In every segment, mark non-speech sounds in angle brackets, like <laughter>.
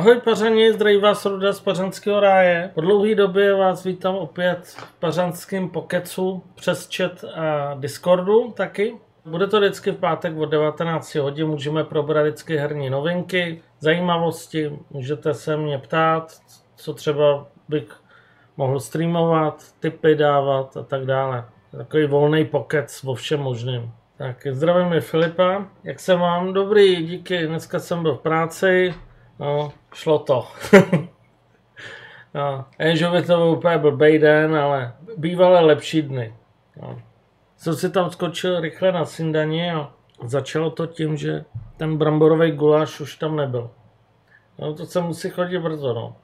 Ahoj Pařani, zdraví vás Ruda z Pařanského ráje. Po dlouhé době vás vítám opět v pařanském pokecu přes chat a Discordu taky. Bude to vždycky v pátek od 19 hodin, můžeme probrat vždycky herní novinky, zajímavosti, můžete se mě ptát, co třeba bych mohl streamovat, tipy dávat a tak dále. Takový volný pokec o všem možným. Tak zdravím je Filipa. Jak se mám? Dobrý, díky. Dneska jsem byl v práci. No, šlo to. <laughs> no, jen, že by to byl úplně blbej den, ale bývaly lepší dny. No. Jsem si tam skočil rychle na snídaní a začalo to tím, že ten bramborový guláš už tam nebyl. No to se musí chodit brzo, no.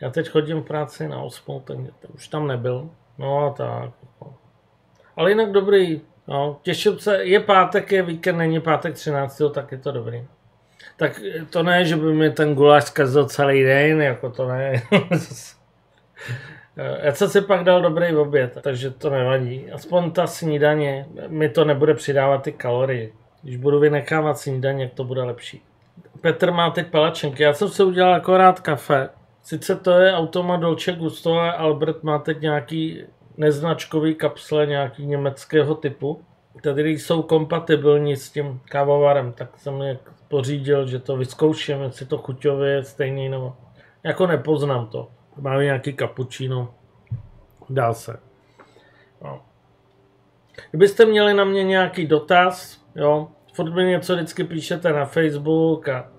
Já teď chodím v práci na 8, tak už tam nebyl. No tak. Ale jinak dobrý. No, těším se, je pátek, je víkend, není pátek 13, tak je to dobrý. Tak to ne, že by mi ten guláš zkazil celý den, jako to ne. <laughs> Já jsem si pak dal dobrý oběd, takže to nevadí. Aspoň ta snídaně mi to nebude přidávat ty kalorie. Když budu vynechávat snídaně, to bude lepší. Petr má teď palačenky. Já jsem si udělal akorát kafe. Sice to je automat Dolce Gusto, ale Albert má teď nějaký neznačkový kapsle nějaký německého typu, které jsou kompatibilní s tím kávovarem, tak jsem je pořídil, že to vyzkouším, jestli to chuťově je stejný nebo... Jako nepoznám to. Máme nějaký cappuccino. Dá se. No. Kdybyste měli na mě nějaký dotaz, jo, furt mi něco vždycky píšete na Facebook a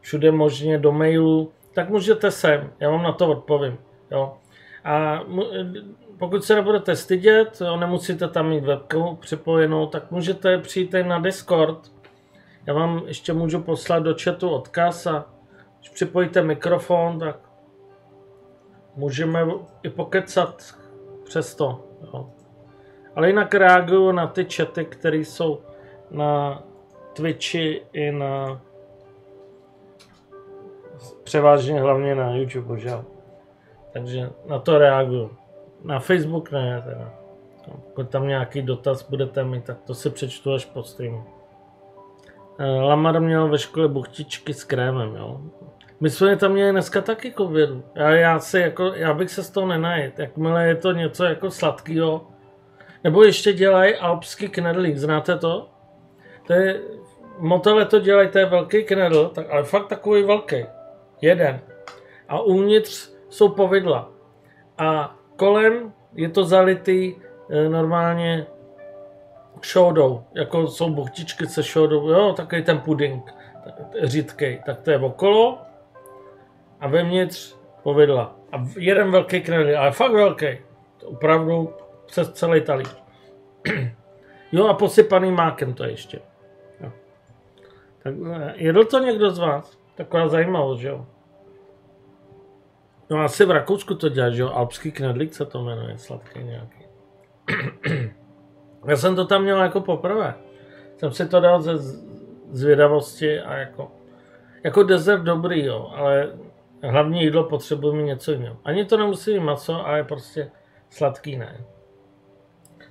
všude možně do mailu, tak můžete sem, já vám na to odpovím. Jo. A pokud se nebudete stydět, nemusíte tam mít webku připojenou, tak můžete přijít na Discord. Já vám ještě můžu poslat do chatu odkaz a když připojíte mikrofon, tak můžeme i pokecat přes to. Jo. Ale jinak reaguju na ty chaty, které jsou na Twitchi i na převážně hlavně na YouTube, božel. Takže na to reaguju. Na Facebook ne, teda. Pokud tam nějaký dotaz budete mít, tak to si přečtu až po streamu. Eh, Lamar měl ve škole buchtičky s krémem, jo. My jsme tam měli dneska taky covidu. Já, já, si jako, já bych se z toho nenajet. Jakmile je to něco jako sladkého. Nebo ještě dělají alpský knedlík, znáte to? To je, motele to dělají, to je velký knedl, tak, ale fakt takový velký. Jeden. A uvnitř jsou povidla. A kolem je to zalitý e, normálně šoudou, jako jsou buchtičky se šoudou, jo, takový ten puding, řídkej, tak to je okolo a vevnitř povidla. A jeden velký knedl, ale fakt velký, to opravdu přes celý talíř. <clears throat> jo a posypaný mákem to ještě. Jo. Tak e, jedl to někdo z vás? Taková zajímavost, že jo? No asi v Rakousku to dělá, že jo? Alpský knedlík se to jmenuje, sladký nějaký. Já jsem to tam měl jako poprvé. Jsem si to dal ze zvědavosti a jako, jako dezert dobrý, jo, ale hlavní jídlo potřebuje mi něco jiného. Ani to nemusí být maso, ale prostě sladký ne.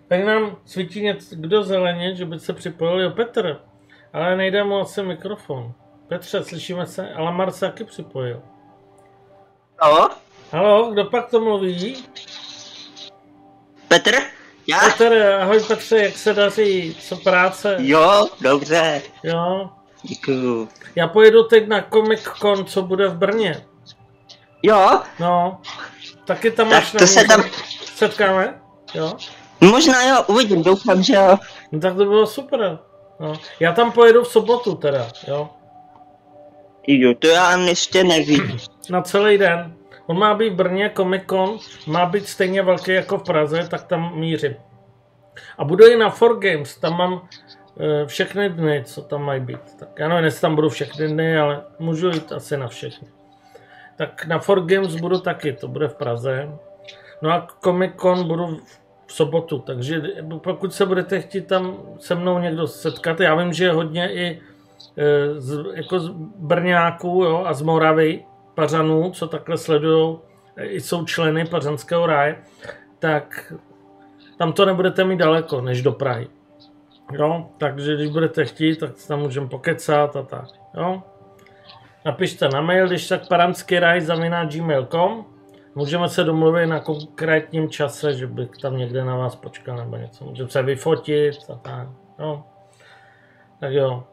Tak nám svítí něco, kdo zeleně, že by se připojil, jo Petr, ale nejde mu asi mikrofon. Petře, slyšíme se, ale Mar se taky připojil. Halo? Halo, kdo pak to mluví? Petr? Já? Petr, ahoj Petře, jak se daří? Co práce? Jo, dobře. Jo. Děkuju. Já pojedu teď na Comic Con, co bude v Brně. Jo? No. Taky tam Tak máš to se tam- Setkáme? Jo. Možná jo, uvidím, doufám, že jo. No tak to bylo super. No. Já tam pojedu v sobotu teda, jo. Jo, to já ještě nevím. Na celý den. On má být v Brně, Comic Con, má být stejně velký jako v Praze, tak tam mířím. A budu i na 4Games, tam mám e, všechny dny, co tam mají být. Tak já nevím, jestli tam budu všechny dny, ale můžu jít asi na všechny. Tak na 4Games budu taky, to bude v Praze. No a Comic Con budu v sobotu, takže pokud se budete chtít tam se mnou někdo setkat, já vím, že je hodně i z, jako z Brňáků jo, a z Moravy, Pařanů, co takhle sledují, i jsou členy Pařanského ráje, tak tam to nebudete mít daleko, než do Prahy. Jo, takže když budete chtít, tak tam můžeme pokecat a tak, jo. napište na mail, když tak paranskyraj.gmail.com Můžeme se domluvit na konkrétním čase, že bych tam někde na vás počkal nebo něco. Můžeme se vyfotit a tak. No. Tak jo.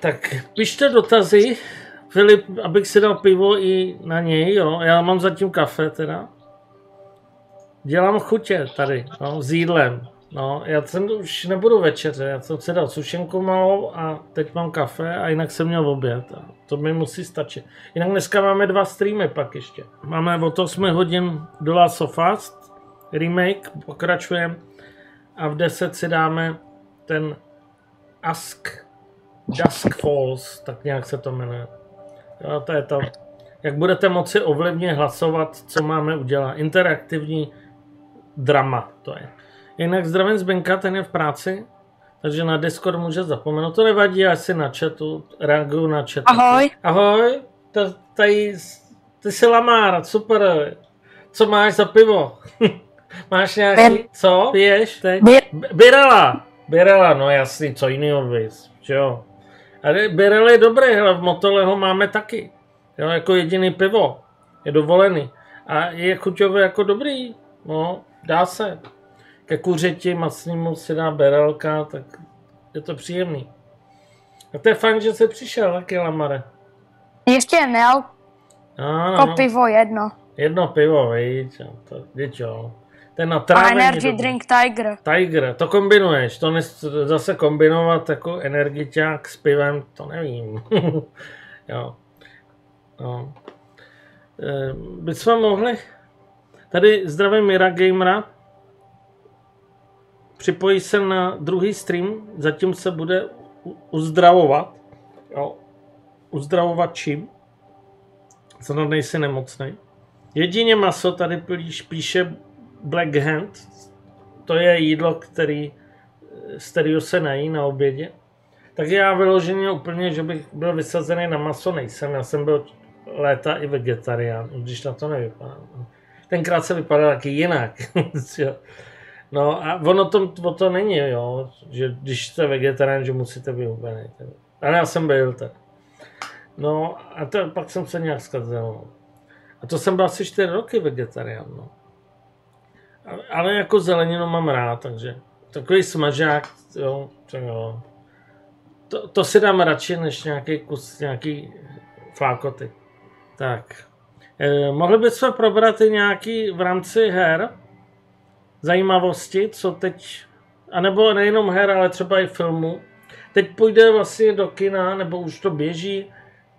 Tak pište dotazy, Filip, abych si dal pivo i na něj, jo. Já mám zatím kafe teda. Dělám chutě tady, no, s jídlem. No, já jsem už nebudu večeře, já jsem si dal sušenku malou a teď mám kafe a jinak jsem měl oběd. A to mi musí stačit. Jinak dneska máme dva streamy pak ještě. Máme od 8 hodin do Last of Us, remake, pokračujeme a v 10 si dáme ten Ask, Dusk Falls, tak nějak se to jmenuje. Jo, to je to. Jak budete moci ovlivně hlasovat, co máme udělat. Interaktivní drama to je. Jinak zdravím Zbenka, ten je v práci, takže na Discord může zapomenout. To nevadí, já si na chatu, reaguju na chat. Ahoj. Ahoj, to, tady, ty jsi Lamár, super. Co máš za pivo? <laughs> máš nějaký, Bir. co piješ teď? Bir. Birela. Birela, no jasný, co jiného bys, jo. Ale Birela je dobrý, hele, v Motole ho máme taky. Jo, jako jediný pivo. Je dovolený. A je chuťově jako dobrý. No, dá se. Ke kuřeti masnému si dá berelka, tak je to příjemný. A to je fajn, že jsi přišel, taky Lamare. Ještě ne, Ano, jako no, pivo jedno. jedno pivo, víš, jo, to, víš jo. Ten na A energy drink Tiger. Tiger, to kombinuješ, to nes, zase kombinovat jako energiťák s pivem, to nevím. <laughs> jo. No. E, bychom mohli, tady zdravím Mira Gamera, připojí se na druhý stream, zatím se bude uzdravovat. Jo. Uzdravovat čím? Snad nejsi nemocnej. Jedině maso tady píš, píše Black Hand, to je jídlo, který, z kterého se nají na obědě. Tak já vyloženě úplně, že bych byl vysazený na maso, nejsem. Já jsem byl léta i vegetarián, když na to nevypadá. Tenkrát se vypadal taky jinak. <laughs> No a ono to, o to není, jo, že když jste vegetarián, že musíte být hubený. Ale já jsem byl tak. No a to, pak jsem se nějak zkazil. No. A to jsem byl asi 4 roky vegetarián. No. Ale- jako zeleninu mám rád, takže takový smažák, jo, to jo. To, to si dám radši, než nějaký kus, nějaký flákoty. Tak. Eh, mohli bychom probrat i nějaký v rámci her zajímavosti, co teď, anebo nejenom her, ale třeba i filmu. Teď půjde vlastně do kina, nebo už to běží,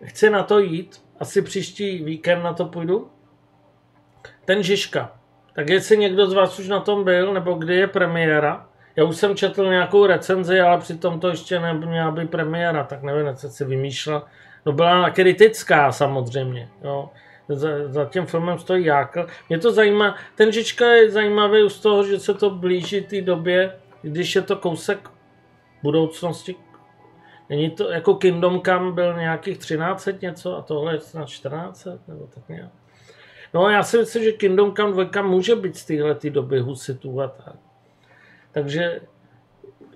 chci na to jít, asi příští víkend na to půjdu. Ten Žižka. Tak jestli někdo z vás už na tom byl, nebo kdy je premiéra, já už jsem četl nějakou recenzi, ale přitom to ještě neměla být premiéra, tak nevím, co si vymýšlel. No byla kritická samozřejmě, jo. Za, za tím filmem stojí Jákl. Mě to zajímá, ten Žižka je zajímavý už z toho, že se to blíží té době, když je to kousek budoucnosti. Není to, jako Kingdom Come byl nějakých 13 něco a tohle je snad 14 nebo tak nějak. No já si myslím, že Kingdom Come 2 může být z téhle doby husitů a tak. Takže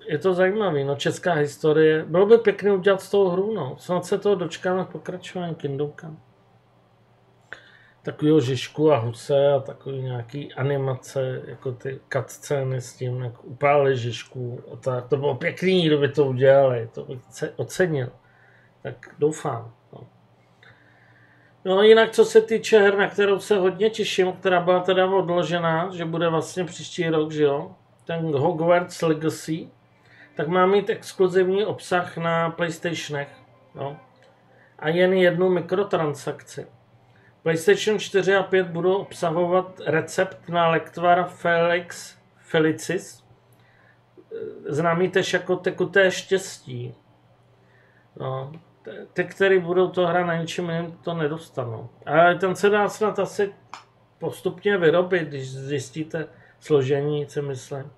je to zajímavé, no česká historie. Bylo by pěkné udělat z toho hru, no. Snad se toho dočkáme v pokračování Kingdom Come. Takovýho Žižku a Huse a takový nějaký animace, jako ty cutscény s tím, jak upálili Žižku a tak. To bylo pěkný, kdyby to udělali, to bych ce- ocenil. Tak doufám. No. Jinak co se týče her, na kterou se hodně těším, která byla teda odložená, že bude vlastně příští rok, že jo, ten Hogwarts Legacy, tak má mít exkluzivní obsah na PlayStationech. No. A jen jednu mikrotransakci. PlayStation 4 a 5 budou obsahovat recept na lektvar Felix Felicis, známý tež jako tekuté štěstí. No, ty, který budou to hrát na ničem jiném, to nedostanou. Ale ten se dá snad asi postupně vyrobit, když zjistíte složení, si myslím.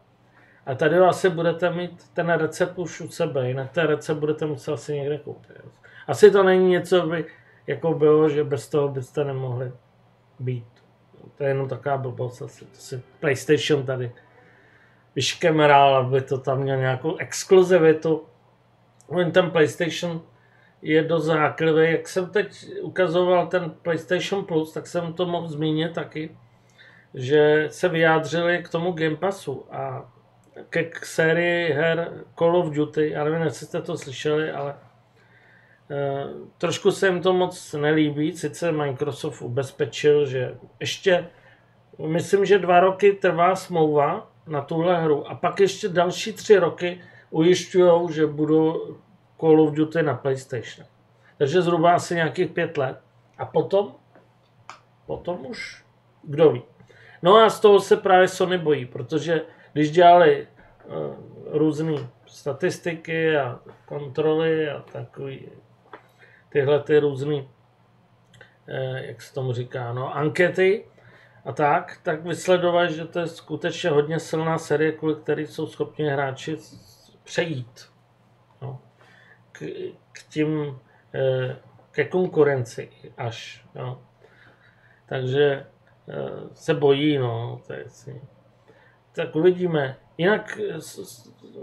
A tady asi budete mít ten recept už u sebe, jinak ten recept budete muset asi někde koupit. Asi to není něco, by jako bylo, že bez toho byste nemohli být. To je jenom taková blbost asi. To si PlayStation tady vyškemral, aby to tam měl nějakou exkluzivitu. Ten PlayStation je dost záklivý. Jak jsem teď ukazoval ten PlayStation Plus, tak jsem to mohl zmínit taky, že se vyjádřili k tomu Game Passu a ke k sérii her Call of Duty. Já nevím, jestli jste to slyšeli, ale eh, trošku se jim to moc nelíbí. Sice Microsoft ubezpečil, že ještě, myslím, že dva roky trvá smlouva na tuhle hru a pak ještě další tři roky ujišťují, že budou Call of Duty na PlayStation. Takže zhruba asi nějakých pět let. A potom, potom už, kdo ví. No a z toho se právě Sony bojí, protože když dělali uh, různé statistiky a kontroly a takový tyhle ty různé, uh, jak se tomu říká, no, ankety a tak, tak vysledovat, že to je skutečně hodně silná série, kvůli který jsou schopni hráči přejít k, k tím, eh, ke konkurenci až. No. Takže Eh, se bojí, no, si. Tak uvidíme. Jinak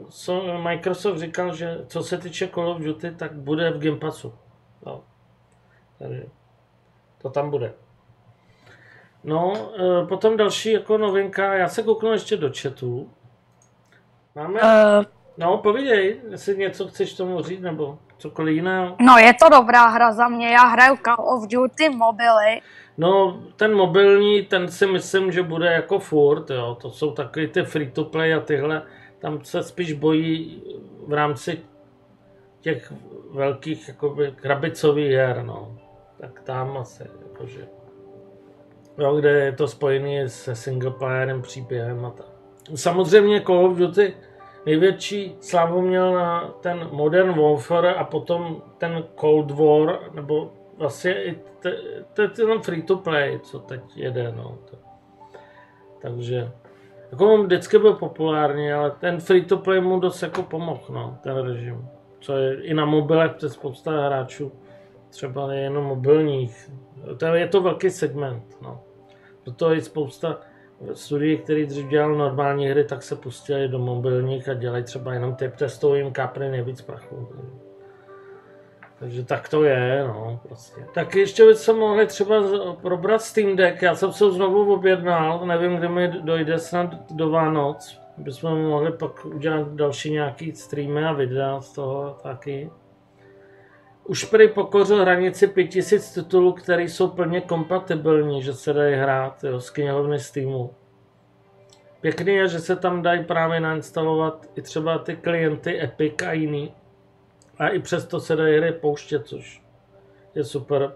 so, Microsoft říkal, že co se týče Call of Duty, tak bude v Game Passu. No. Takže to tam bude. No, eh, potom další jako novinka, já se kouknu ještě do chatu. Máme... Uh, no, povídej, jestli něco chceš tomu říct, nebo cokoliv jiného. No, je to dobrá hra za mě, já hraju Call of Duty mobily. No, ten mobilní, ten si myslím, že bude jako furt, jo. To jsou taky ty free-to-play a tyhle. Tam se spíš bojí v rámci těch velkých jakoby krabicových her, no. Tak tam asi, jakože. Jo, kde je to spojené se singleplayerem, příběhem a tak. Samozřejmě Call of Duty největší slávu měl na ten Modern Warfare a potom ten Cold War, nebo vlastně i to je jenom free to play, co teď jede, no. Takže, jako on vždycky byl populární, ale ten free to play mu dost jako pomohl, no, ten režim. Co je i na mobilech, přes spousta hráčů, třeba jenom mobilních. To je, je to velký segment, no. Proto je spousta studií, který dřív dělal normální hry, tak se pustili do mobilních a dělají třeba jenom ty testovým kapry nejvíc prachu. Takže tak to je, no, prostě. Tak ještě bychom mohli třeba probrat Steam Deck, já jsem se znovu objednal, nevím, kdy mi dojde snad do Vánoc, bychom mohli pak udělat další nějaký streamy a videa z toho taky. Už prý pokořil hranici 5000 titulů, které jsou plně kompatibilní, že se dají hrát jo, z knihovny Steamu. Pěkný je, že se tam dají právě nainstalovat i třeba ty klienty Epic a jiný. A i přesto se dají hry pouštět, což je super.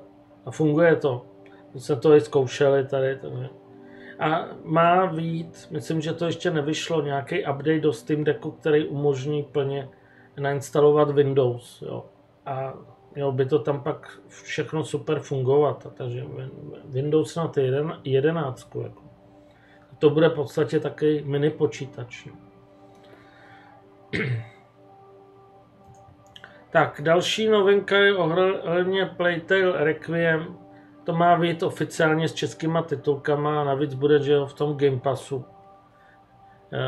A funguje to. My jsme to i zkoušeli tady. Takže. A má vít, myslím, že to ještě nevyšlo, nějaký update do Steam Decku, který umožní plně nainstalovat Windows. Jo. A mělo by to tam pak všechno super fungovat. Takže Windows na ty 11. Jako. To bude v podstatě taky mini počítač. <clears throat> Tak, další novinka je ohledně Playtale Requiem. To má být oficiálně s českýma titulkama a navíc bude, že v tom Game Passu. E,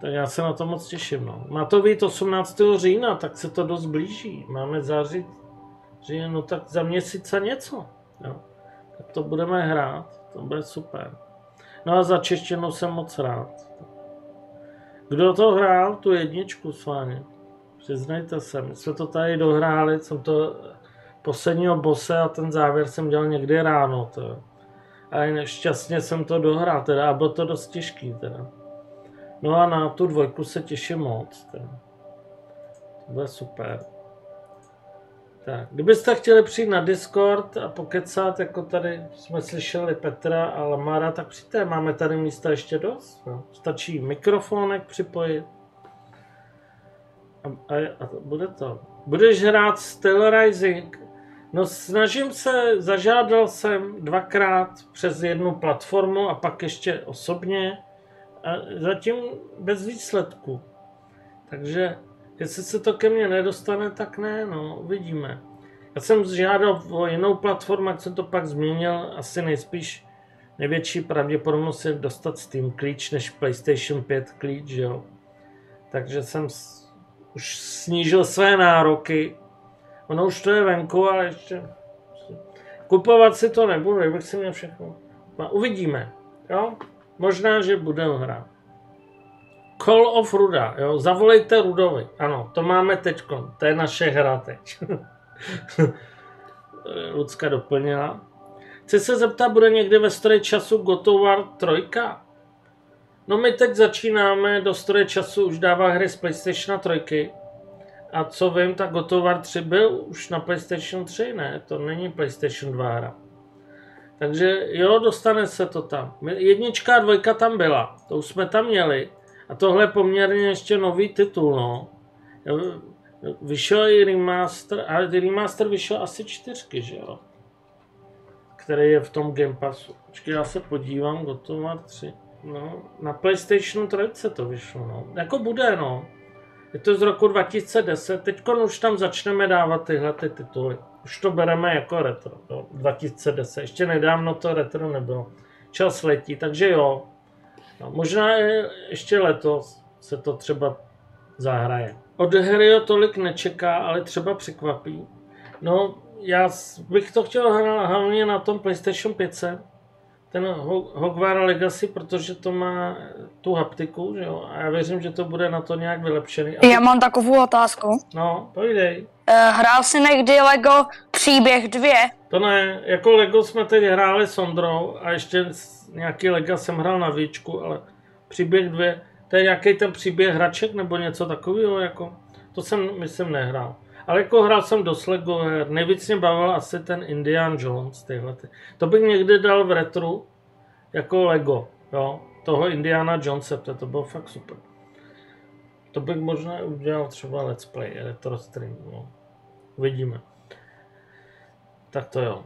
tak já se na to moc těším. No. Má to být 18. října, tak se to dost blíží. Máme září, že no tak za měsíc a něco. Jo. Tak to budeme hrát, to bude super. No a za češtinu jsem moc rád. Kdo to hrál, tu jedničku s vámi? Přiznejte se, my jsme to tady dohráli, jsem to posledního bose a ten závěr jsem dělal někdy ráno. To. A šťastně jsem to dohrál, teda, a bylo to dost těžký. Teda. No a na tu dvojku se těším moc. To bude super. Tak, kdybyste chtěli přijít na Discord a pokecat, jako tady jsme slyšeli Petra a Lamara, tak přijďte, máme tady místa ještě dost. No. Stačí mikrofonek připojit. A, a, a to, bude to. Budeš hrát Steel Rising? No snažím se, zažádal jsem dvakrát přes jednu platformu a pak ještě osobně. A zatím bez výsledku. Takže jestli se to ke mně nedostane, tak ne, no, uvidíme. Já jsem žádal o jinou platformu, jak jsem to pak změnil, asi nejspíš největší pravděpodobnost je dostat Steam klíč než PlayStation 5 klíč, jo. Takže jsem už snížil své nároky Ono už to je venku, ale ještě... Kupovat si to nebudu, bych si měl všechno. No, uvidíme, jo? Možná, že budeme hrát. Call of Ruda, jo? Zavolejte Rudovi. Ano, to máme teď. To je naše hra teď. <laughs> Lucka doplnila. Chci se zeptat, bude někdy ve stroji času Gotovar 3? No my teď začínáme, do stroje času už dává hry z PlayStation 3. A co vím, tak Gotovar 3 byl už na PlayStation 3, ne? To není PlayStation 2 hra. Takže jo, dostane se to tam. Jednička a dvojka tam byla, to už jsme tam měli. A tohle je poměrně ještě nový titul, no. Vyšel i remaster, ale remaster vyšel asi čtyřky, že jo? Který je v tom Game Passu. Počkej, já se podívám, Gotovar 3. No, na PlayStation 3 to vyšlo, no. Jako bude, no. Je to z roku 2010, teď už tam začneme dávat tyhle ty tituly. Už to bereme jako retro, no, 2010. Ještě nedávno to retro nebylo. Čas letí, takže jo. No, možná je, ještě letos se to třeba zahraje. Od hry tolik nečeká, ale třeba překvapí. No, já bych to chtěl hlavně na tom PlayStation 5, ten Hogwarts Legacy, protože to má tu haptiku, že jo? A já věřím, že to bude na to nějak vylepšený. A Já mám takovou otázku. No, povídej. Eh, Hrál jsi někdy Lego Příběh 2? To ne, jako Lego jsme teď hráli s Ondrou a ještě nějaký Lega jsem hrál na víčku, ale příběh 2, to je nějaký ten příběh hraček nebo něco takového, jako, to jsem, myslím, nehrál. Ale jako hrál jsem dost Lego her, nejvíc mě bavil asi ten Indiana Jones, tyhle ty. To bych někdy dal v retru, jako Lego, jo, toho Indiana Jonese, to, to bylo fakt super. To bych možná udělal třeba let's play, retro stream, no. Uvidíme. Tak to jo.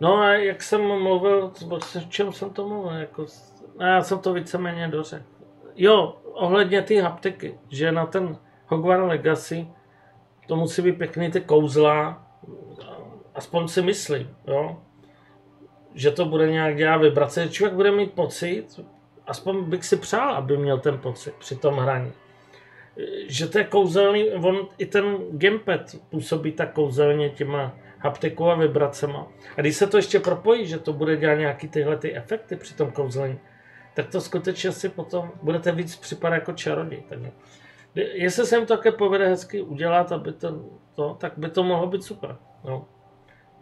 No a jak jsem mluvil, o čem jsem to mluvil, jako, no já jsem to víceméně dořekl. Jo, ohledně ty haptiky, že na ten Hogwarts Legacy to musí být pěkný ty kouzla, aspoň si myslím, jo, že to bude nějak dělat vibrace, člověk bude mít pocit, aspoň bych si přál, aby měl ten pocit při tom hraní. Že to je kouzelný, on i ten gamepad působí tak kouzelně těma haptikou a vibracema. A když se to ještě propojí, že to bude dělat nějaký tyhle ty efekty při tom kouzlení, tak to skutečně si potom budete víc připadat jako čaroděj. Takže jestli se jim to také povede hezky udělat, aby to, to, tak by to mohlo být super. No.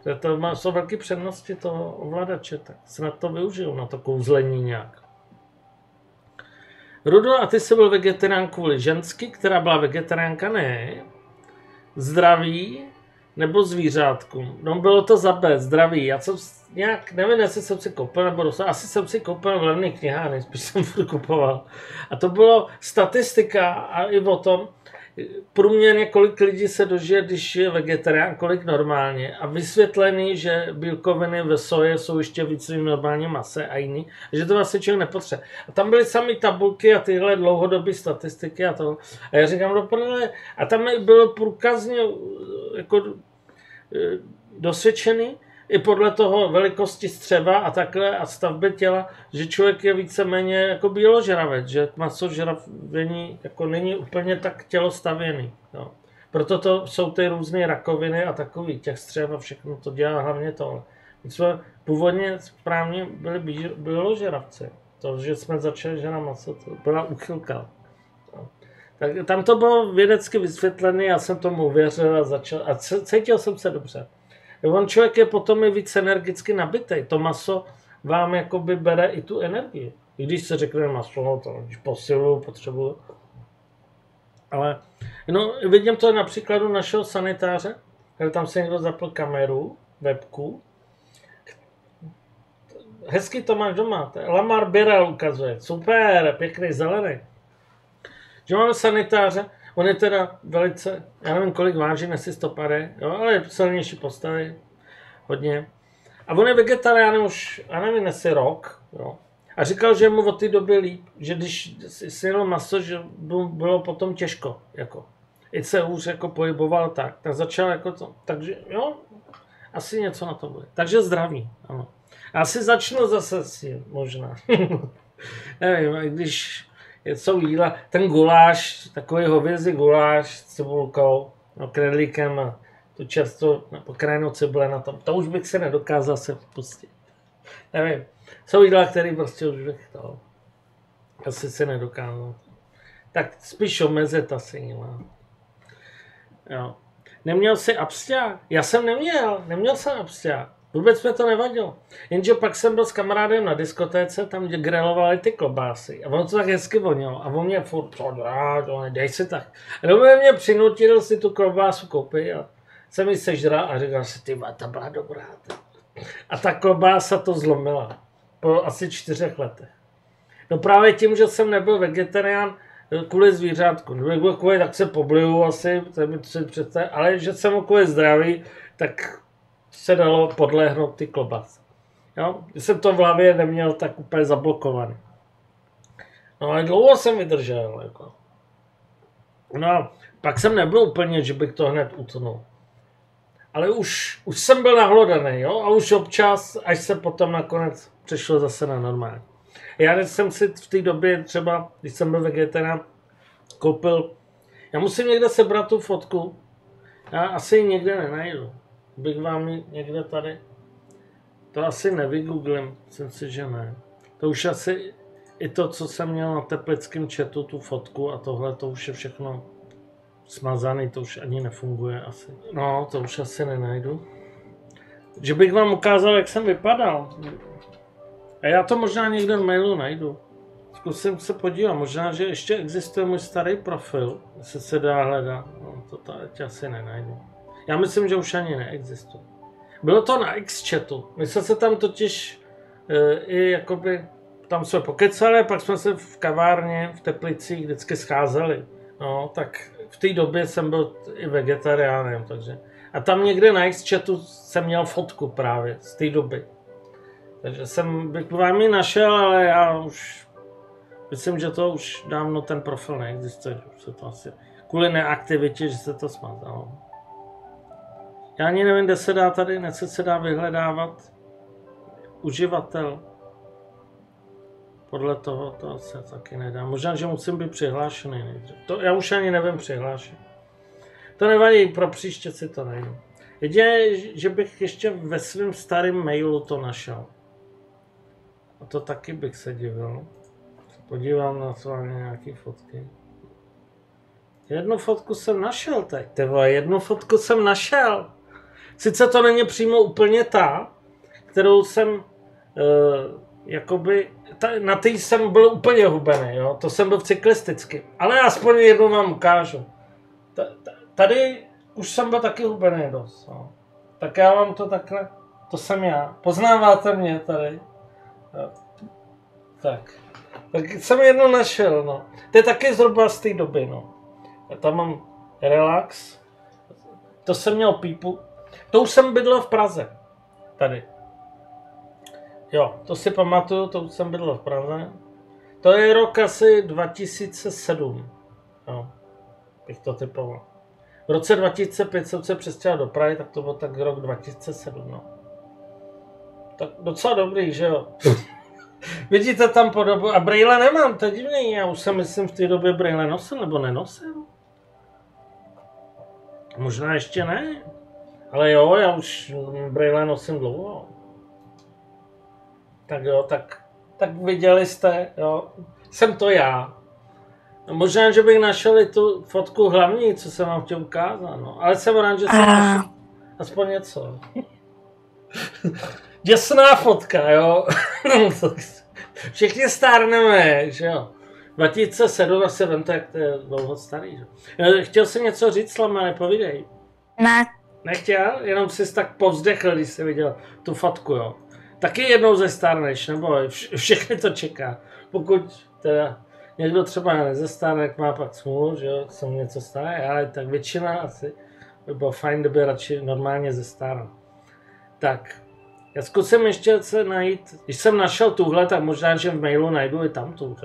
To, to má, jsou velké přednosti toho ovladače, tak snad to využiju na to kouzlení nějak. Rudo, a ty jsi byl vegetarián kvůli žensky, která byla vegetariánka, ne? Zdraví nebo zvířátku? No bylo to za B, zdraví. Já jsem nějak, nevím, jestli jsem si koupil nebo dostal, asi jsem si koupil v levných knihách, spíš jsem <laughs> furt kupoval. A to bylo statistika a i o tom, průměrně kolik lidí se dožije, když je vegetarián, kolik normálně. A vysvětlený, že bílkoviny ve soje jsou ještě víc v normálním mase a jiný, že to vlastně člověk nepotřebuje. A tam byly samé tabulky a tyhle dlouhodobé statistiky a to. A já říkám, prdele. A tam bylo průkazně jako eh, dosvědčený, i podle toho velikosti střeva a takhle a stavby těla, že člověk je víceméně jako bíložravec, že masožravění jako není úplně tak tělostavěný. Jo. Proto to jsou ty různé rakoviny a takový těch střev a všechno to dělá hlavně tohle. My jsme původně správně byli bí- bíložravci. To, že jsme začali žrat maso, to byla uchylka. Tak tam to bylo vědecky vysvětlené, já jsem tomu uvěřil a začal, a cítil jsem se dobře. On člověk je potom i víc energicky nabitý. To maso vám jakoby bere i tu energii. I když se řekne maso, no to když posilu, potřebuju. Ale no, vidím to na příkladu našeho sanitáře, kde tam si někdo zapl kameru, webku. Hezky to máš doma. Lamar Birel ukazuje. Super, pěkný zelený. Že máme sanitáře, on je teda velice, já nevím kolik váží, jestli 150, jo, ale je silnější postavy, hodně. A on je vegetarián už, já nevím, jestli rok, jo. A říkal, že mu od té doby líp, že když si snědl maso, že bylo potom těžko, jako. I se už jako pohyboval tak, tak začal jako to, takže jo, asi něco na to bude. Takže zdraví, ano. Asi začnu zase s tím, možná. <laughs> Nevím, když jsou jídla, ten guláš, takový hovězí guláš s cibulkou, no, knedlíkem a tu čerstvo pokrajenou cibule na tom. To už bych se nedokázal se pustit. Nevím. Jsou jídla, které prostě už bych to asi se nedokázal. Tak spíš omezit asi jídla. Jo. Neměl jsi abstia? Já jsem neměl, neměl jsem abstia. Vůbec mi to nevadilo. Jenže pak jsem byl s kamarádem na diskotéce, tam kde grilovali ty klobásy. A ono to tak hezky vonilo. A on mě furt, co to dej si tak. A do mě přinutil si tu klobásu koupit a jsem mi sežral a říkal si, ty ta byla dobrá. A ta klobása to zlomila. Po asi čtyřech letech. No právě tím, že jsem nebyl vegetarián, kvůli zvířátku. Kvůli, tak se pobliju asi, to mi to představit, ale že jsem kvůli zdraví, tak se dalo podlehnout ty klobas. Jo? Jsem to v hlavě neměl tak úplně zablokovaný. No ale dlouho jsem vydržel. Jako. No pak jsem nebyl úplně, že bych to hned utnul. Ale už, už jsem byl nahlodaný, jo? A už občas, až se potom nakonec přešlo zase na normální. Já jsem si v té době třeba, když jsem byl vegetarián, koupil, já musím někde sebrat tu fotku, já asi ji někde nenajdu. Bych vám někde tady, to asi nevygooglím, myslím si, že ne. To už asi i to, co jsem měl na teplickém chatu, tu fotku a tohle, to už je všechno smazaný, to už ani nefunguje asi. No, to už asi nenajdu. Že bych vám ukázal, jak jsem vypadal. A já to možná někde v mailu najdu. Zkusím se podívat, možná, že ještě existuje můj starý profil, jestli se dá hledat. No, to tady asi nenajdu. Já myslím, že už ani neexistuje. Bylo to na X-chatu. My jsme se tam totiž e, i jakoby, tam jsme pokecali, pak jsme se v kavárně v Teplicích vždycky scházeli. No, tak v té době jsem byl i vegetariánem, takže. A tam někde na X-chatu jsem měl fotku právě z té doby. Takže jsem bych vám ji našel, ale já už myslím, že to už dávno ten profil neexistuje. Už se to asi, kvůli neaktivitě, že se to smazalo. Já ani nevím, kde se dá tady, nechce se dá vyhledávat uživatel. Podle toho to se taky nedá. Možná, že musím být přihlášený. To já už ani nevím přihlášet. To nevadí, pro příště si to najdu. Jedině, že bych ještě ve svém starém mailu to našel. A to taky bych se divil. Podívám na to nějaký fotky. Jednu fotku jsem našel teď, teba, jednu fotku jsem našel. Sice to není přímo úplně ta, kterou jsem uh, jakoby, ta, na té jsem byl úplně hubený, jo? to jsem byl cyklisticky, ale aspoň jednu vám ukážu. T- tady už jsem byl taky hubený dost, jo? tak já vám to takhle, to jsem já, poznáváte mě tady. Tak. Tak jsem jedno našel, no. To je taky zhruba z té doby, no. Já tam mám relax. To jsem měl pípu. To už jsem bydlel v Praze. Tady. Jo, to si pamatuju, to už jsem bydlel v Praze. To je rok asi 2007. Jo, bych to typoval. V roce 2005 jsem se přestěhoval do Prahy, tak to byl tak rok 2007, no. Tak docela dobrý, že jo. <laughs> Vidíte tam podobu. A brýle nemám, to je divný. Já už jsem myslím v té době brýle nosil, nebo nenosil. Možná ještě ne. Ale jo, já už brýle nosím dlouho. Tak jo, tak, tak viděli jste, jo. Jsem to já. Možná, že bych našel i tu fotku hlavní, co jsem vám chtěl ukázat, no. Ale jsem rád, že jsem našel aspoň něco. <laughs> Děsná fotka, jo. <laughs> Všichni stárneme, že jo. 2007 asi vem, tak to je dlouho starý. Že? Eh, chtěl jsem něco říct, Slama, nepovídej. Ne. Nechtěl? Jenom jsi tak povzdechl, když jsi viděl tu fotku, jo. Taky jednou ze stárneš, nebo vš- všechny to čeká. Pokud teda někdo třeba nezestárne, jak má pak smůlu, že jo, se mu něco stane, ale tak většina asi by bylo fajn, kdyby radši normálně zestárnul. Tak, já zkusím ještě se najít, když jsem našel tuhle, tak možná, že v mailu najdu i tamtu.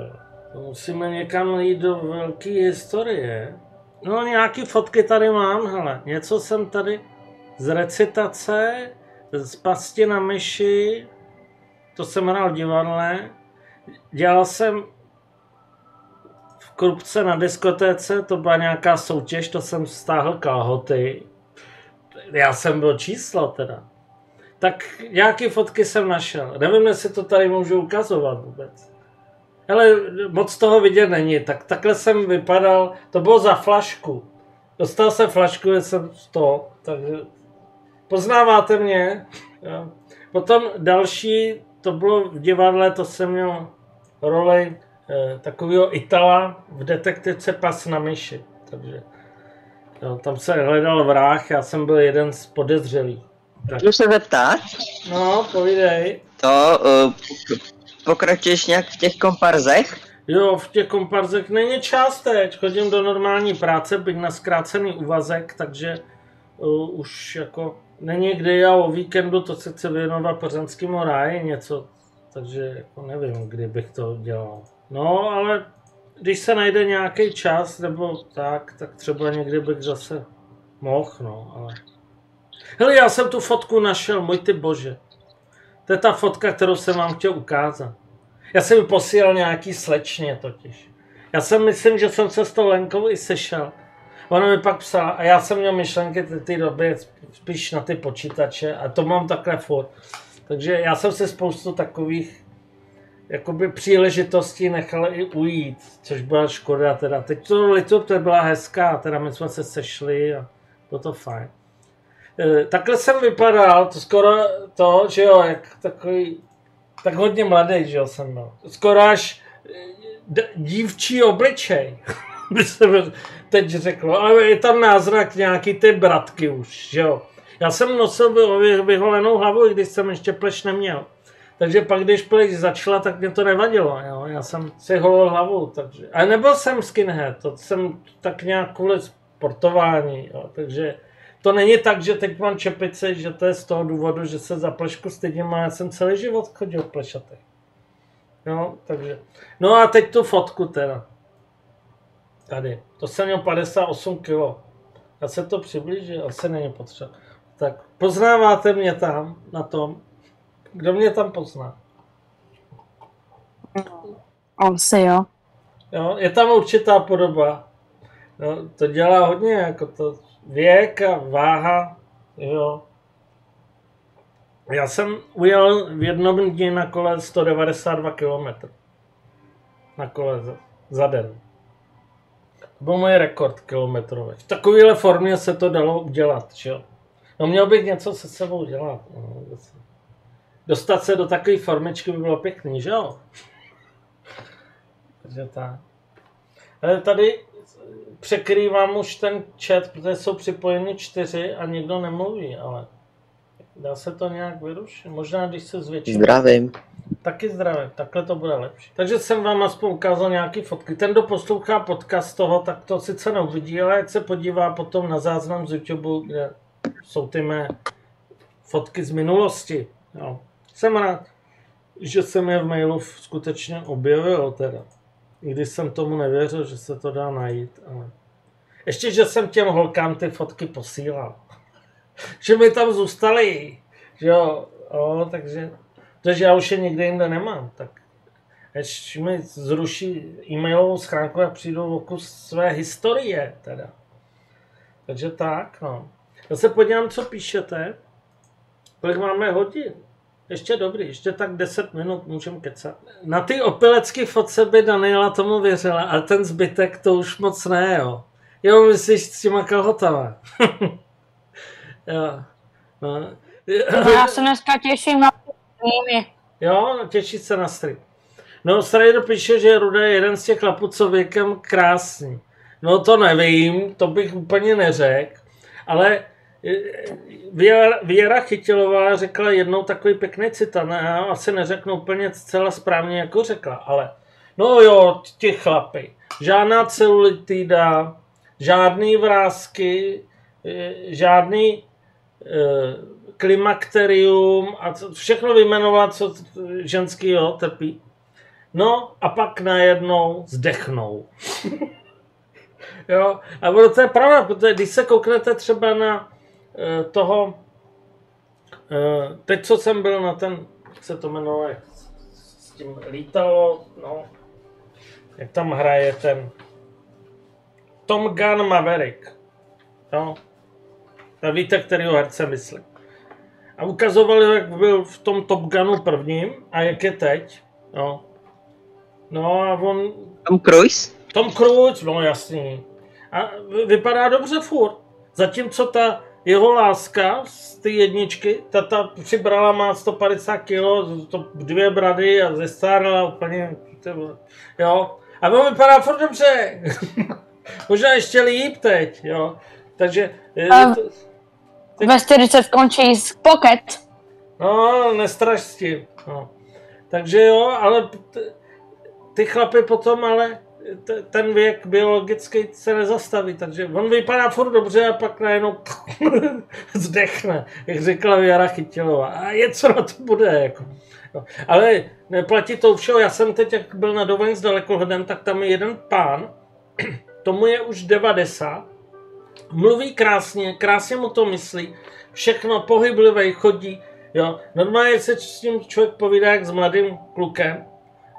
Musíme někam jít do velké historie. No nějaký fotky tady mám, hele. Něco jsem tady z recitace, z pasti na myši, to jsem hrál v divadle. Dělal jsem v Krupce na diskotéce, to byla nějaká soutěž, to jsem stáhl kalhoty. já jsem byl číslo teda. Tak nějaké fotky jsem našel. Nevím, jestli to tady můžu ukazovat vůbec. Ale moc toho vidět není. Tak takhle jsem vypadal, to bylo za flašku. Dostal jsem flašku, jsem to, takže poznáváte mě. Jo. Potom další, to bylo v divadle, to jsem měl roli eh, takového Itala v detektivce Pas na myši. Takže jo, tam se hledal vrah, já jsem byl jeden z podezřelých. Můžu se zeptat? No, povídej. To uh, pokračuješ nějak v těch komparzech? Jo, v těch komparzech není čas teď. Chodím do normální práce, byť na zkrácený úvazek, takže uh, už jako není kdy já o víkendu to se chci věnovat pořanskému ráji něco, takže jako nevím, kdy bych to dělal. No, ale když se najde nějaký čas nebo tak, tak třeba někdy bych zase mohl, no, ale... Hele, já jsem tu fotku našel, můj ty bože. To je ta fotka, kterou jsem vám chtěl ukázat. Já jsem ji posílal nějaký slečně totiž. Já jsem myslím, že jsem se s tou Lenkou i sešel. Ona mi pak psala, a já jsem měl myšlenky ty, ty doby spíš na ty počítače a to mám takhle furt. Takže já jsem se spoustu takových jakoby příležitostí nechal i ujít, což byla škoda teda. Teď to litu, to byla hezká, teda my jsme se sešli a bylo to fajn. E, takhle jsem vypadal, to skoro to, že jo, jak takový, tak hodně mladý, že jo, jsem byl. Skoro až d- dívčí obličej, <laughs> by se teď řeklo, ale je tam náznak nějaký ty bratky už, že jo. Já jsem nosil vy- vyholenou hlavu, i když jsem ještě pleš neměl. Takže pak, když pleš začala, tak mě to nevadilo, jo. Já jsem si holil hlavu, takže... Ale nebyl jsem skinhead, to jsem tak nějak kvůli sportování, jo. Takže to není tak, že teď mám čepici, že to je z toho důvodu, že se za plešku stydím a já jsem celý život chodil v plešatech. Jo, takže. No a teď tu fotku teda. Tady. To jsem měl 58 kg. Já se to přiblížil, asi není potřeba. Tak poznáváte mě tam na tom. Kdo mě tam pozná? Asi jo. Jo, je tam určitá podoba. No, to dělá hodně, jako to věk a váha, jo. Já jsem ujel v jednom dni na kole 192 km. Na kole za, za den. To byl můj rekord kilometrový. V takovéhle formě se to dalo udělat, jo. No měl bych něco se sebou dělat. No. Dostat se do takové formičky by bylo pěkný, že jo? <laughs> Takže tak. Ale tady překrývám už ten chat, protože jsou připojeni čtyři a nikdo nemluví, ale dá se to nějak vyrušit. Možná, když se zvětší. Zdravím. Taky zdravím, takhle to bude lepší. Takže jsem vám aspoň ukázal nějaké fotky. Ten, kdo poslouchá podcast toho, tak to sice neuvidí, ale ať se podívá potom na záznam z YouTube, kde jsou ty mé fotky z minulosti. Jo. Jsem rád, že jsem je v mailu skutečně objevil teda. I když jsem tomu nevěřil, že se to dá najít. Ale... Ještě, že jsem těm holkám ty fotky posílal. <laughs> že mi tam zůstaly. Že jo, o, takže, takže já už je nikde jinde nemám. Tak až mi zruší e-mailovou schránku a přijdu o kus své historie teda. Takže tak, no. Já se podívám, co píšete. Kolik máme hodin? Ještě dobrý, ještě tak 10 minut můžeme kecat. Na ty opilecké fotce by Daniela tomu věřila, ale ten zbytek to už moc ne, jo. Jo, myslíš s těma kalhotama. <laughs> jo. No. No, já se dneska těším na streamy. Jo, no, těší se na stream. No, Strider píše, že Ruda je jeden z těch chlapů, co věkem krásný. No to nevím, to bych úplně neřekl, ale Věra, Věra Chytilová řekla jednou takový pěkný citát, já asi neřeknu úplně zcela správně, jako řekla, ale no jo, ti chlapy, žádná celulitida, žádný vrázky, žádný klimakterium a všechno vyjmenovat, co ženský jo, trpí. No a pak najednou zdechnou. <laughs> jo, a to je pravda, protože když se kouknete třeba na toho, teď co jsem byl na ten, jak se to jmenuje, jak s tím lítalo, no, jak tam hraje ten Tom Gunn Maverick, jo. Tak víte, kterého herce myslím. A ukazovali, jak byl v tom Top Gunu prvním a jak je teď. No. No a on... Tom Cruise? Tom Cruise, no jasný. A vy- vypadá dobře furt. Zatímco ta jeho láska z té jedničky, ta, ta přibrala má 150 kg, to dvě brady a zestárla úplně, ty jo. A on vypadá furt dobře. <laughs> Možná ještě líp teď, jo. Takže, A- to, Ve 40 končí z pocket. no, nestraš s tím, no. Takže jo, ale ty chlapy potom, ale t- ten věk biologický se nezastaví, takže on vypadá furt dobře a pak najednou <laughs> zdechne, jak řekla Věra Chytilová. A je co na to bude, jako. No. Ale neplatí to všeho. Já jsem teď, jak byl na dovolený s dalekohledem, tak tam je jeden pán, <clears throat> tomu je už 90, mluví krásně, krásně mu to myslí, všechno pohyblivý, chodí, jo. Normálně se s tím člověk povídá jak s mladým klukem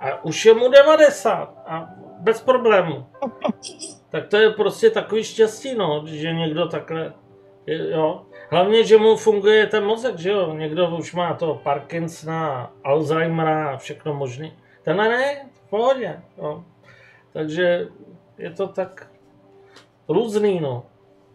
a už je mu 90 a bez problému. Tak to je prostě takový štěstí, no, že někdo takhle, jo. Hlavně, že mu funguje ten mozek, že jo. Někdo už má to Parkinsona, Alzheimera a všechno možný. Tenhle ne, v pohodě, jo. Takže je to tak různý, no.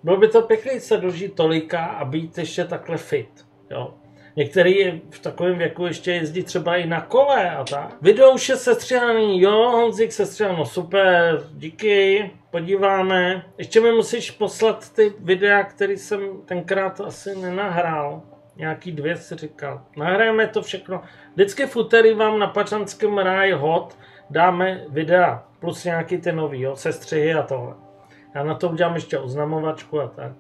Bylo by to pěkný se dožít tolika a být ještě takhle fit, jo. Některý v takovém věku ještě jezdí třeba i na kole a tak. Video už je sestřihaný, jo, Honzik sestřihaný, no super, díky, podíváme. Ještě mi musíš poslat ty videa, který jsem tenkrát asi nenahrál. Nějaký dvě si říkal. Nahrajeme to všechno. Vždycky v úterý vám na Pačanském ráji hot dáme videa, plus nějaký ty nový, jo, sestřihy a tohle. Já na to udělám ještě oznamovačku a tak.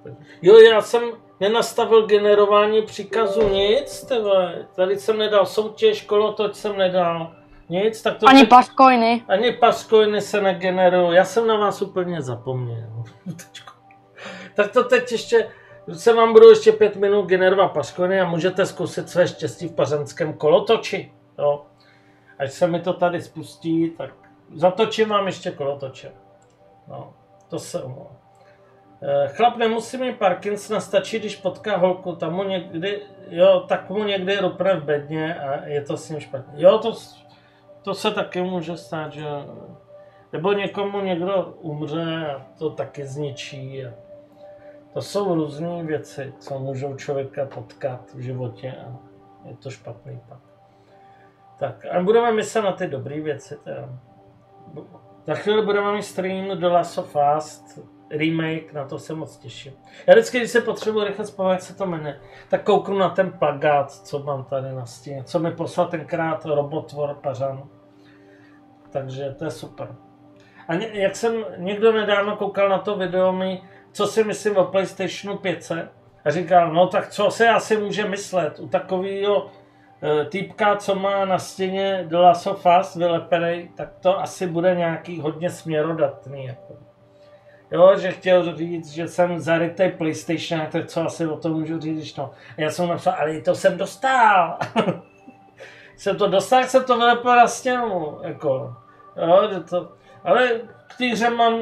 Jo, já jsem nenastavil generování příkazu nic, tebe. Tady jsem nedal soutěž, kolotoč jsem nedal. Nic, tak to... Ani paškojny. Ani paskojny se negenerují. Já jsem na vás úplně zapomněl. <laughs> Tak to teď ještě, se vám budu ještě pět minut generovat paskojny a můžete zkusit své štěstí v pařanském kolotoči. Jo. Až se mi to tady spustí, tak zatočím vám ještě kolotoče. No, to se omlouvám. Eh, Chlap nemusí mít Parkinsona, stačí, když potká holku, tam mu někdy, jo, tak mu někdy rupne v bedně a je to s ním špatně. Jo, to, to se taky může stát, že nebo někomu někdo umře a to taky zničí. A to jsou různé věci, co můžou člověka potkat v životě a je to špatný pak. Tak a budeme myslet na ty dobré věci teda. Za chvíli budeme mít stream do Last of Us, remake, na to se moc těším. Já vždycky, když se potřebuji rychle vzpomenout, se to jmenuje, tak kouknu na ten plagát, co mám tady na stěně, co mi poslal tenkrát Robotvor Pařan. Takže to je super. A ně, jak jsem někdo nedávno koukal na to video mi, co si myslím o PlayStationu 5 a říkal, no tak co se asi může myslet u takového týpka, co má na stěně The Last of Us vylepený, tak to asi bude nějaký hodně směrodatný. Jako. Jo, že chtěl říct, že jsem zarytej PlayStation, tak co asi o tom můžu říct, no. A já jsem napsal, ale to jsem dostal. <laughs> jsem to dostal, jsem to vylepil na stěnu, jako. Jo, že to, ale k té hře mám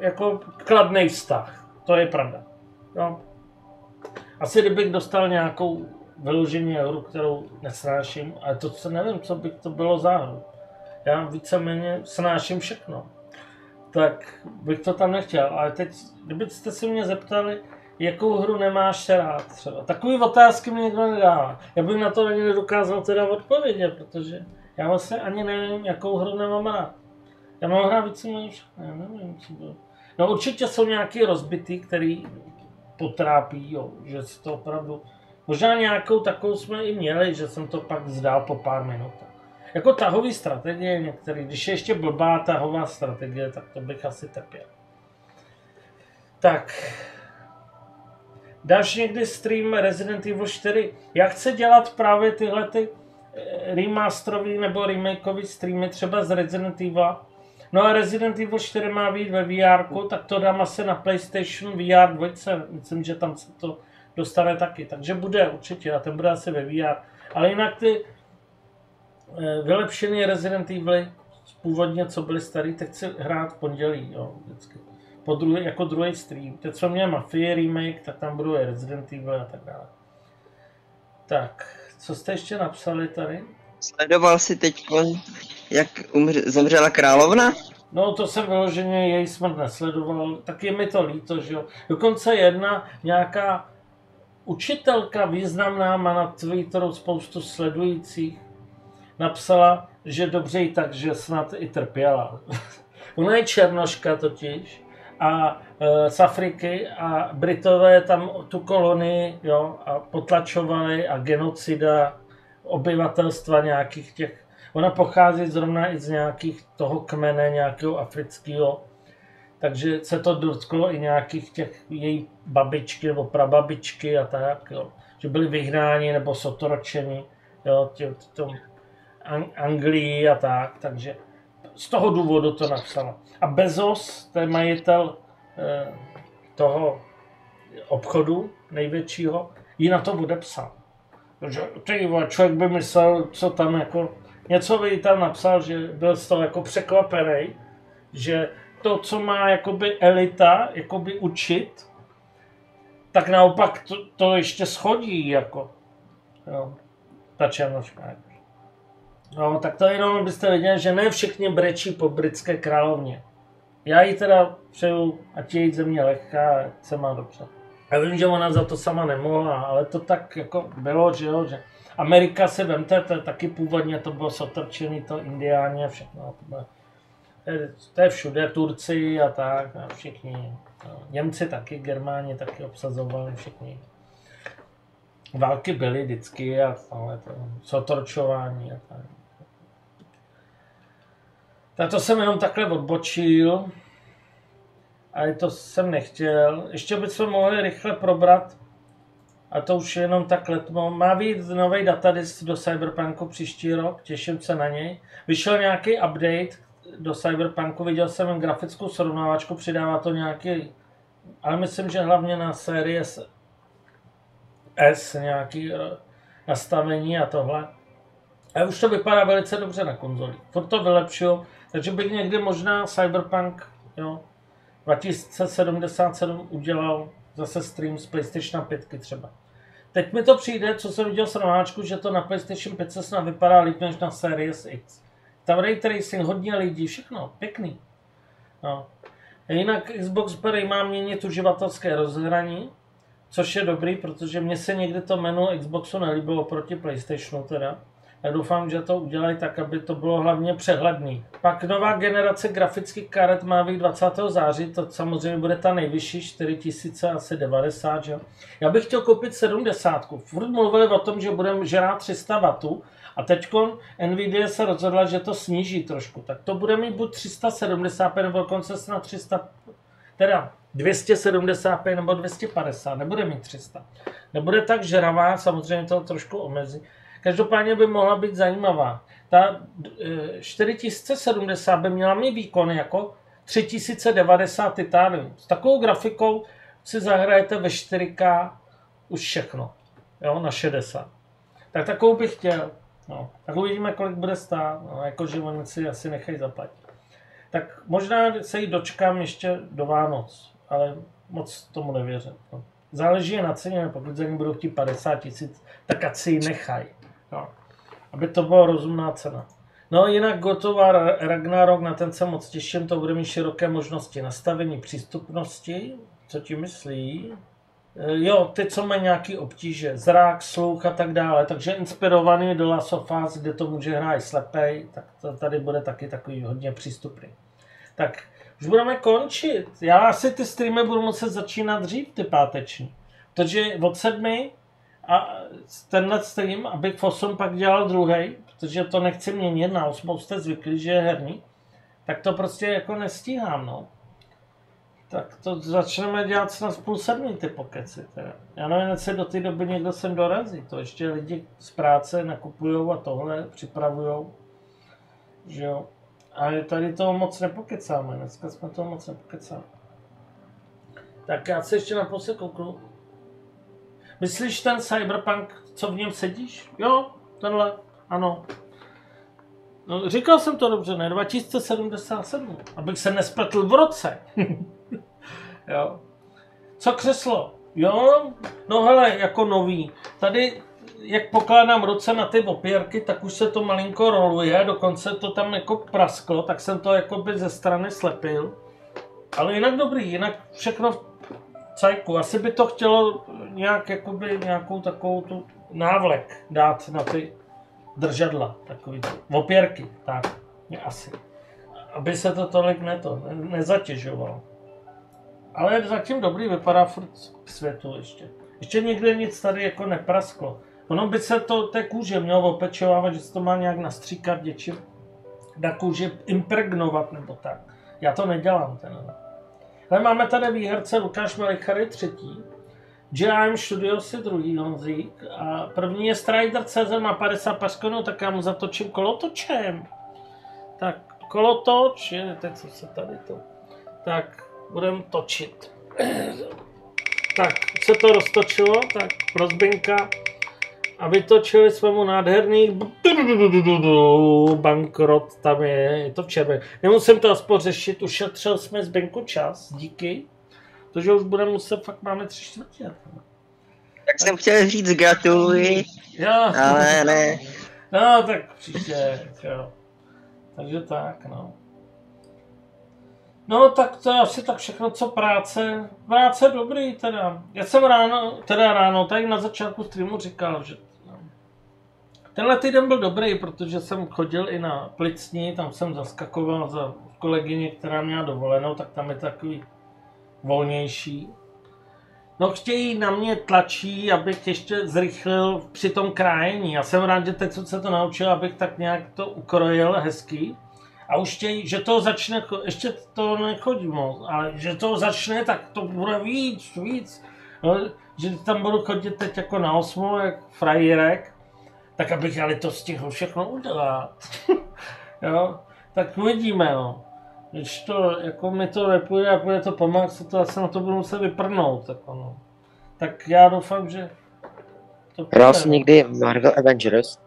jako kladný vztah, to je pravda. Jo. Asi kdybych dostal nějakou vyložení hru, kterou nesnáším, ale to se nevím, co by to bylo za hru. Já víceméně snáším všechno. Tak bych to tam nechtěl, ale teď, kdybyste se mě zeptali, jakou hru nemáš rád třeba. Takový otázky mi někdo nedává. Já bych na to ani nedokázal teda odpovědět, protože já vlastně ani nevím, jakou hru nemám rád. Já mám hrát víceméně všechno, já nevím, co bylo. No určitě jsou nějaký rozbitý, který potrápí, jo, že si to opravdu... Možná nějakou takovou jsme i měli, že jsem to pak vzdál po pár minutách. Jako tahový strategie některý, když je ještě blbá tahová strategie, tak to bych asi trpěl. Tak. Dáš někdy stream Resident Evil 4? Já chci dělat právě tyhle ty eh, remasterový nebo remakeový streamy třeba z Resident Evil. No a Resident Evil 4 má být ve VR, tak to dám asi na PlayStation VR 2. Myslím, že tam se to dostane taky. Takže bude určitě a ten bude asi ve VR. Ale jinak ty eh, vylepšený Resident Evil, původně co byly starý, tak chci hrát v pondělí, jo, vždycky. po druhý, jako druhý stream. Teď co měl Mafie remake, tak tam budou i Resident Evil a tak dále. Tak, co jste ještě napsali tady? Sledoval si teď, jak umře, zemřela královna? No to jsem vyloženě její smrt nesledoval, tak je mi to líto, že jo. Dokonce jedna nějaká učitelka významná má na Twitteru spoustu sledujících, napsala, že dobře i tak, že snad i trpěla. <laughs> Ona je černoška totiž a e, z Afriky a Britové tam tu kolonii jo, a potlačovali a genocida obyvatelstva nějakých těch. Ona pochází zrovna i z nějakých toho kmene, nějakého afrického, takže se to dotklo i nějakých těch její babičky nebo prababičky a tak, jo, že byli vyhnáni nebo sotročeni jo, tě, tom Anglii a tak, takže z toho důvodu to napsala. A Bezos, to je majitel eh, toho obchodu největšího, ji na to odepsal. Takže ty člověk by myslel, co tam jako, něco by tam napsal, že byl z toho jako překvapený, že to, co má jakoby elita jakoby učit, tak naopak to, to ještě schodí, jako, jo, ta černoška. No, tak to jenom byste viděli, že ne všichni brečí po britské královně. Já jí teda přeju, ať je jí země lehká, ať se má dobře. Já vím, že ona za to sama nemohla, ale to tak jako bylo, že jo, že Amerika si vemte, to je taky původně to bylo sotrčený, to indiáni a všechno. To, bylo, to je všude, Turci a tak, a všichni. No, Němci taky, Germáni taky obsazovali všichni. Války byly vždycky a ale to sotorčování a tak. Tak to jsem jenom takhle odbočil. A to jsem nechtěl. Ještě bychom mohli rychle probrat, a to už jenom tak letmo. Má být nový datadisk do Cyberpunku příští rok, těším se na něj. Vyšel nějaký update do Cyberpunku, viděl jsem grafickou srovnávačku, přidává to nějaký, ale myslím, že hlavně na série S, S nějaký nastavení a tohle. A už to vypadá velice dobře na konzoli. Furt to vylepšil, takže bych někdy možná Cyberpunk jo, 2077 udělal zase stream z PlayStation 5 třeba. Teď mi to přijde, co jsem viděl srovnáčku, že to na PlayStation 5 se snad vypadá líp než na Series X. Tam ray tracing, hodně lidí, všechno, pěkný. No. Jinak Xbox Berry má měnit uživatelské rozhraní, což je dobrý, protože mně se někdy to menu Xboxu nelíbilo proti PlayStationu teda. Já doufám, že to udělají tak, aby to bylo hlavně přehledný. Pak nová generace grafických karet má být 20. září, to samozřejmě bude ta nejvyšší, 4090, že? Já bych chtěl koupit 70. Furt mluvili o tom, že budeme žrát 300 W, a teď Nvidia se rozhodla, že to sníží trošku. Tak to bude mít buď 375 nebo dokonce snad 300, teda 275 nebo 250, nebude mít 300. Nebude tak žravá, samozřejmě to trošku omezí. Každopádně by mohla být zajímavá. Ta 4070 by měla mít výkon jako 3090 Titanium. S takovou grafikou si zahrajete ve 4K už všechno. Jo, na 60. Tak takovou bych chtěl. No, tak uvidíme, kolik bude stát. No, jakože oni si asi nechají zaplatit. Tak možná se jí dočkám ještě do Vánoc, ale moc tomu nevěřím. No. Záleží na ceně, pokud za ní budou chtít 50 tisíc, tak ať si ji nechají. No. Aby to byla rozumná cena. No jinak gotová Ragnarok, na ten se moc těším, to bude mít široké možnosti nastavení přístupnosti, co ti myslí? E, jo, ty, co mají nějaký obtíže, zrák, sluch a tak dále, takže inspirovaný do Last of Us, kde to může hrát slepej, tak to tady bude taky takový hodně přístupný. Tak už budeme končit. Já asi ty streamy budu muset začínat dřív, ty páteční. Protože od sedmi a tenhle stream, abych v 8 pak dělal druhý, protože to nechci měnit, na 8 jste zvyklí, že je herní, tak to prostě jako nestíhám, no. Tak to začneme dělat snad půl sedmi ty pokeci teda. Já nevím, jestli do té doby někdo sem dorazí. To ještě lidi z práce nakupují a tohle připravují. Že jo. Ale tady toho moc nepokecáme. Dneska jsme toho moc nepokecáme. Tak já se ještě na se kouknu. Myslíš ten cyberpunk, co v něm sedíš? Jo, tenhle, ano. No, říkal jsem to dobře, ne? 2077, abych se nespletl v roce. <laughs> Jo. Co křeslo? Jo, no hele, jako nový. Tady, jak pokládám ruce na ty opěrky, tak už se to malinko roluje, dokonce to tam jako prasklo, tak jsem to jako by ze strany slepil. Ale jinak dobrý, jinak všechno v cajku. Asi by to chtělo nějak, jakoby, nějakou takovou tu návlek dát na ty držadla, takový opěrky, tak, asi. Aby se to tolik neto, ne, nezatěžovalo. Ale zatím dobrý, vypadá furt k světu ještě. Ještě nikdy nic tady jako neprasklo. Ono by se to té kůže mělo opečovávat, že se to má nějak nastříkat něčím na kůži impregnovat nebo tak. Já to nedělám ten. Ale máme tady výherce Lukáš Melichary třetí, GM Studio si druhý Honzík a první je Strider CZ má 50 paskonů, tak já mu zatočím kolotočem. Tak kolotoč, je, teď co se tady to. Tak budeme točit. <clears throat> Tak, se to roztočilo, tak rozbinka a vytočili jsme mu nádherný bankrot, tam je, je to v červené. Nemusím to aspoň řešit, ušetřil jsme zbenku čas, díky. Protože už budeme muset, fakt máme tři čtvrtě. Tak jsem chtěl říct gratuluji, Jo, ale ne. no tak příště, jo. Takže tak, no. No tak to je asi tak všechno, co práce. Práce dobrý teda. Já jsem ráno, teda ráno, tady na začátku streamu říkal, že no. tenhle týden byl dobrý, protože jsem chodil i na plicní, tam jsem zaskakoval za kolegyně, která měla dovolenou, tak tam je takový volnější. No chtějí na mě tlačí, abych ještě zrychlil při tom krájení. Já jsem rád, že teď jsem se to naučil, abych tak nějak to ukrojil hezky. A už chtějí, že to začne, ještě to nechodí moc, ale že to začne, tak to bude víc, víc. No, že tam budu chodit teď jako na osmu, jak frajírek, tak abych ale to stihl všechno udělat. <laughs> jo, tak uvidíme, no. Když to, jako mi to nepůjde a půjde to pomáhat, to asi na to budu muset vyprnout, tak ono. Tak já doufám, že to Hrál jsi někdy Marvel Avengers?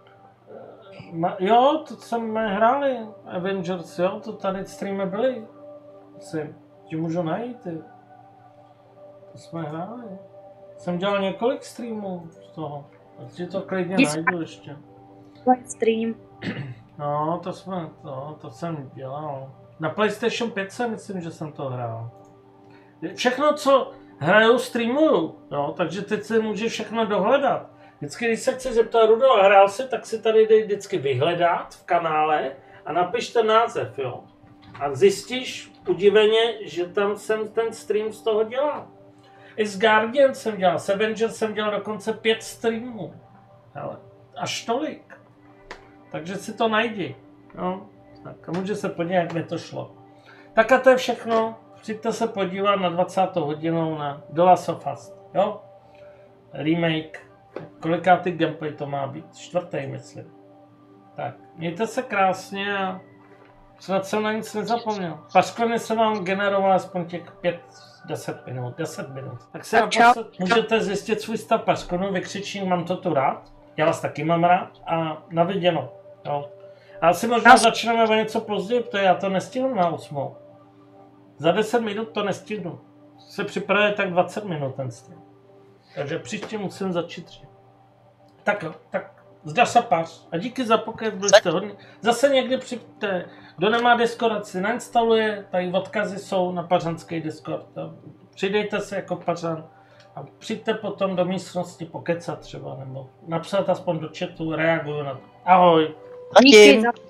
Ma, jo, to jsme hráli, Avengers, jo, to tady streamy byly. Asi, že můžu najít, ty. To jsme hráli. Jsem dělal několik streamů z toho. Tak si to klidně Nic- najdu ještě. stream. No, to jsme, to, to jsem dělal. Na PlayStation 5 jsem myslím, že jsem to hrál. Všechno, co hraju, streamuju, jo, takže teď si může všechno dohledat. Vždycky, když se chci zeptat, Rudo, hrál si, tak si tady dej vždycky vyhledat v kanále a napiš ten název, jo. A zjistíš udiveně, že tam jsem ten stream z toho dělal. I s Guardian jsem dělal, s Avengers jsem dělal dokonce pět streamů. Ale až tolik. Takže si to najdi. No, tak a může se podívat, jak mi to šlo. Tak a to je všechno. Přijďte se podívat na 20. hodinu na The Last of Us. Jo? Remake. Kolikátý gameplay to má být? Čtvrtý, myslím. Tak, mějte se krásně a snad jsem na nic nezapomněl. Paškony se vám generoval aspoň těch 5-10 minut, 10 minut. Tak čau. naposled můžete zjistit svůj stav paškonu, vykřičím, mám to tu rád. Já vás taky mám rád a na viděno. Jo. A asi možná začneme o něco později, protože já to nestihnu na 8. Za 10 minut to nestihnu. Se připravuje tak 20 minut ten stream. Takže příště musím začít dřív. Tak jo, tak zda se pař. A díky za pokec, byli jste hodně. Zase někdy přijďte. Kdo nemá Discord, si nainstaluje, tady odkazy jsou na pařanský Discord. Přidejte se jako pařan a přijďte potom do místnosti pokecat třeba, nebo napsat aspoň do chatu, reaguju na to. Ahoj. Díky Zatím.